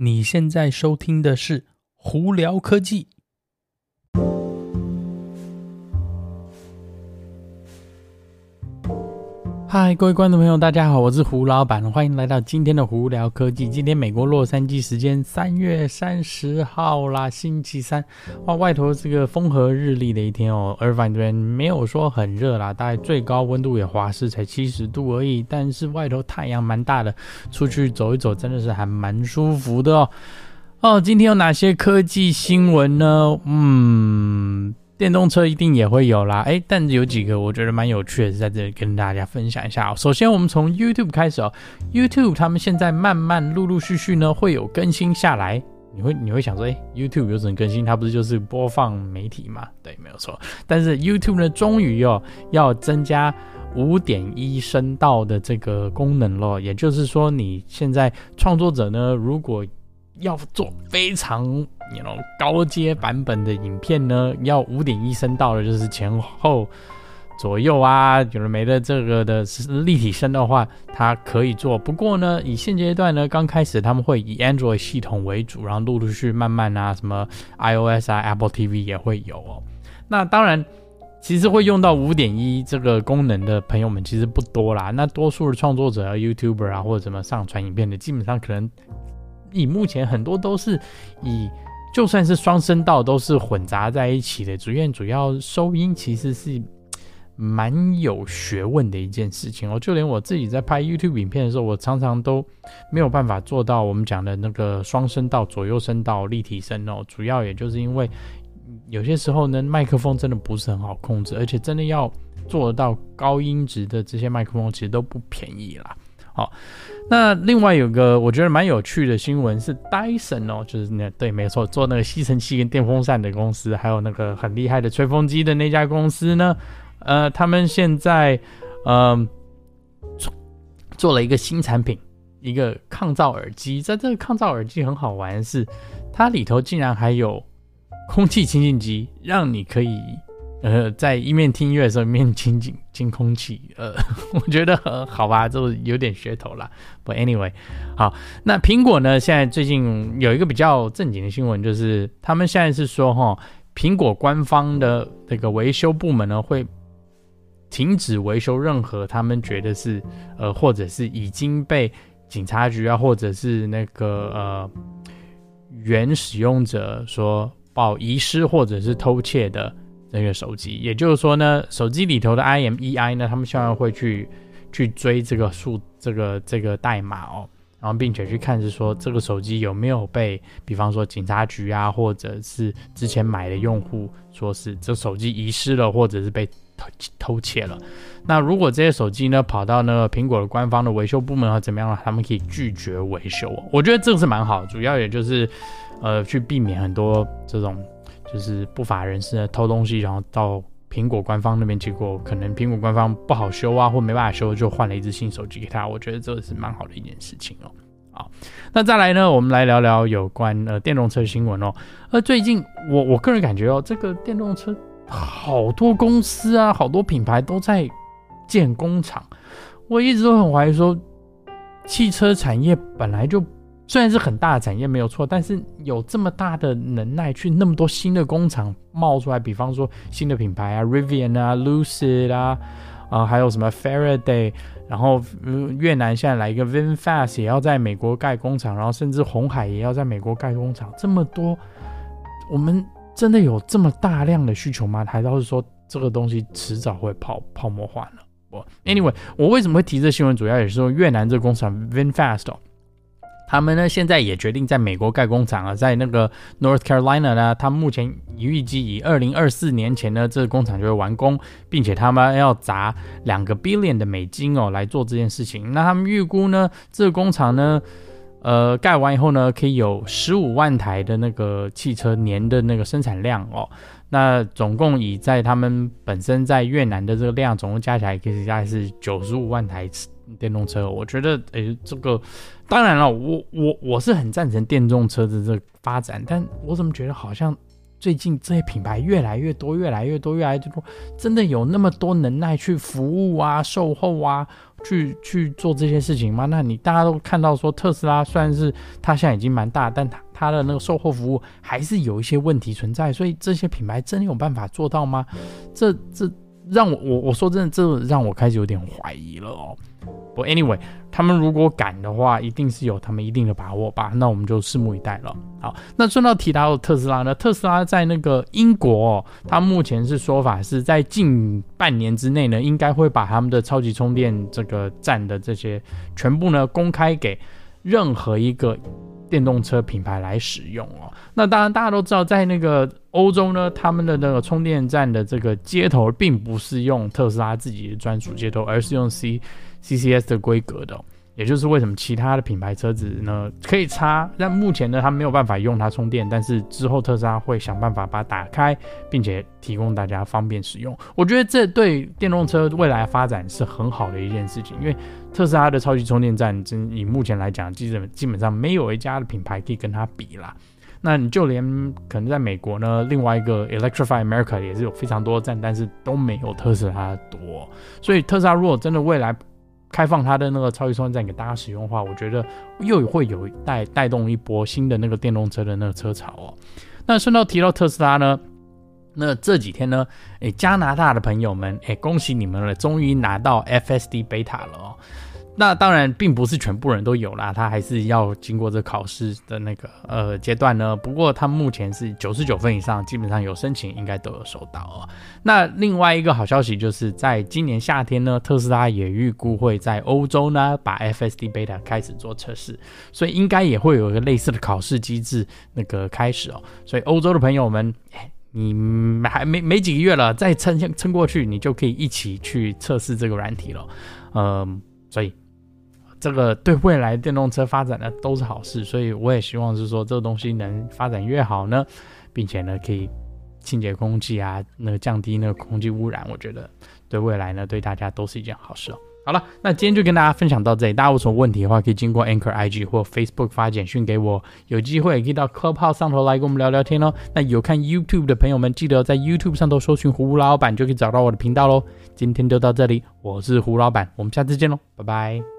你现在收听的是《胡聊科技》。嗨，各位观众朋友，大家好，我是胡老板，欢迎来到今天的胡聊科技。今天美国洛杉矶时间三月三十号啦，星期三。哇，外头这个风和日丽的一天哦，而反正没有说很热啦，大概最高温度也华氏才七十度而已。但是外头太阳蛮大的，出去走一走真的是还蛮舒服的哦。哦，今天有哪些科技新闻呢？嗯。电动车一定也会有啦，诶，但有几个我觉得蛮有趣的，在这里跟大家分享一下。首先，我们从 YouTube 开始哦，YouTube 他们现在慢慢陆陆续续呢会有更新下来。你会你会想说，诶，YouTube 有什么更新？它不是就是播放媒体吗？对，没有错。但是 YouTube 呢，终于哦要增加五点一声道的这个功能了，也就是说，你现在创作者呢，如果要做非常那种高阶版本的影片呢，要五点一声道的，就是前后左右啊，有的没的这个的立体声的话，它可以做。不过呢，以现阶段呢，刚开始他们会以 Android 系统为主，然后陆陆续续慢慢啊，什么 iOS 啊、Apple TV 也会有哦。那当然，其实会用到五点一这个功能的朋友们其实不多啦。那多数的创作者啊、YouTuber 啊，或者什么上传影片的，基本上可能。以目前很多都是以，就算是双声道都是混杂在一起的，主要主要收音其实是蛮有学问的一件事情哦。就连我自己在拍 YouTube 影片的时候，我常常都没有办法做到我们讲的那个双声道、左右声道、立体声哦。主要也就是因为有些时候呢，麦克风真的不是很好控制，而且真的要做到高音质的这些麦克风，其实都不便宜啦。好。那另外有个我觉得蛮有趣的新闻是 Dyson 哦，就是那对，没错，做那个吸尘器跟电风扇的公司，还有那个很厉害的吹风机的那家公司呢，呃，他们现在嗯做、做了一个新产品，一个抗噪耳机。在这个抗噪耳机很好玩是，它里头竟然还有空气清净机，让你可以。呃，在一面听音乐的时候，一面清净清空气，呃，我觉得好吧，就有点噱头啦。But anyway，好，那苹果呢？现在最近有一个比较正经的新闻，就是他们现在是说，哈，苹果官方的这个维修部门呢，会停止维修任何他们觉得是呃，或者是已经被警察局啊，或者是那个呃原使用者说报遗失或者是偷窃的。这个手机，也就是说呢，手机里头的 IMEI 呢，他们现在会去去追这个数，这个这个代码哦，然后并且去看是说这个手机有没有被，比方说警察局啊，或者是之前买的用户说是这手机遗失了，或者是被偷偷窃了。那如果这些手机呢跑到那个苹果的官方的维修部门或怎么样呢，他们可以拒绝维修。我觉得这个是蛮好，主要也就是呃去避免很多这种。就是不法人士呢偷东西，然后到苹果官方那边，结果可能苹果官方不好修啊，或没办法修，就换了一只新手机给他。我觉得这是蛮好的一件事情哦。好，那再来呢，我们来聊聊有关呃电动车新闻哦。而最近我我个人感觉哦，这个电动车好多公司啊，好多品牌都在建工厂。我一直都很怀疑说，汽车产业本来就。虽然是很大的产业没有错，但是有这么大的能耐去那么多新的工厂冒出来，比方说新的品牌啊，Rivian 啊，Lucid 啊，啊，还有什么 Faraday，然后越南现在来一个 VinFast 也要在美国盖工厂，然后甚至红海也要在美国盖工厂，这么多，我们真的有这么大量的需求吗？还是说这个东西迟早会泡泡沫化呢？我 Anyway，我为什么会提这新闻？主要也是说越南这个工厂 VinFast 哦。他们呢，现在也决定在美国盖工厂啊，在那个 North Carolina 呢，他们目前预计以二零二四年前呢，这个工厂就会完工，并且他们要砸两个 billion 的美金哦来做这件事情。那他们预估呢，这个工厂呢，呃，盖完以后呢，可以有十五万台的那个汽车年的那个生产量哦。那总共以在他们本身在越南的这个量，总共加起来可以大概是九十五万台电动车。我觉得，诶，这个。当然了，我我我是很赞成电动车的这发展，但我怎么觉得好像最近这些品牌越来越多，越来越多，越来越多，真的有那么多能耐去服务啊、售后啊，去去做这些事情吗？那你大家都看到说，特斯拉虽然是它现在已经蛮大，但它它的那个售后服务还是有一些问题存在，所以这些品牌真有办法做到吗？这这让我我我说真的，这让我开始有点怀疑了哦。不，anyway，他们如果敢的话，一定是有他们一定的把握吧。那我们就拭目以待了。好，那顺道提到特斯拉呢，特斯拉在那个英国哦，它目前是说法是在近半年之内呢，应该会把他们的超级充电这个站的这些全部呢公开给任何一个电动车品牌来使用哦。那当然大家都知道，在那个欧洲呢，他们的那个充电站的这个接头并不是用特斯拉自己的专属接头，而是用 C。CCS 的规格的，也就是为什么其他的品牌车子呢可以插，但目前呢它没有办法用它充电，但是之后特斯拉会想办法把它打开，并且提供大家方便使用。我觉得这对电动车未来发展是很好的一件事情，因为特斯拉的超级充电站，真以目前来讲，基本基本上没有一家的品牌可以跟它比啦。那你就连可能在美国呢，另外一个 Electrify America 也是有非常多站，但是都没有特斯拉多。所以特斯拉如果真的未来，开放它的那个超级充电站给大家使用的话，我觉得又会有带带动一波新的那个电动车的那个车潮哦。那顺道提到特斯拉呢，那这几天呢，诶，加拿大的朋友们，诶，恭喜你们了，终于拿到 FSD Beta 了哦。那当然并不是全部人都有啦，他还是要经过这考试的那个呃阶段呢。不过他目前是九十九分以上，基本上有申请应该都有收到哦。那另外一个好消息就是在今年夏天呢，特斯拉也预估会在欧洲呢把 FSD Beta 开始做测试，所以应该也会有一个类似的考试机制那个开始哦。所以欧洲的朋友们，你还没没几个月了，再撑撑过去，你就可以一起去测试这个软体了。嗯，所以。这个对未来电动车发展呢都是好事，所以我也希望是说这个东西能发展越好呢，并且呢可以清洁空气啊，那个降低那个空气污染，我觉得对未来呢对大家都是一件好事哦。好了，那今天就跟大家分享到这里，大家有什么问题的话，可以经过 Anchor IG 或 Facebook 发简讯给我，有机会可以到 Clubhouse 上头来跟我们聊聊天哦。那有看 YouTube 的朋友们，记得在 YouTube 上头搜寻胡老板就可以找到我的频道喽。今天就到这里，我是胡老板，我们下次见喽，拜拜。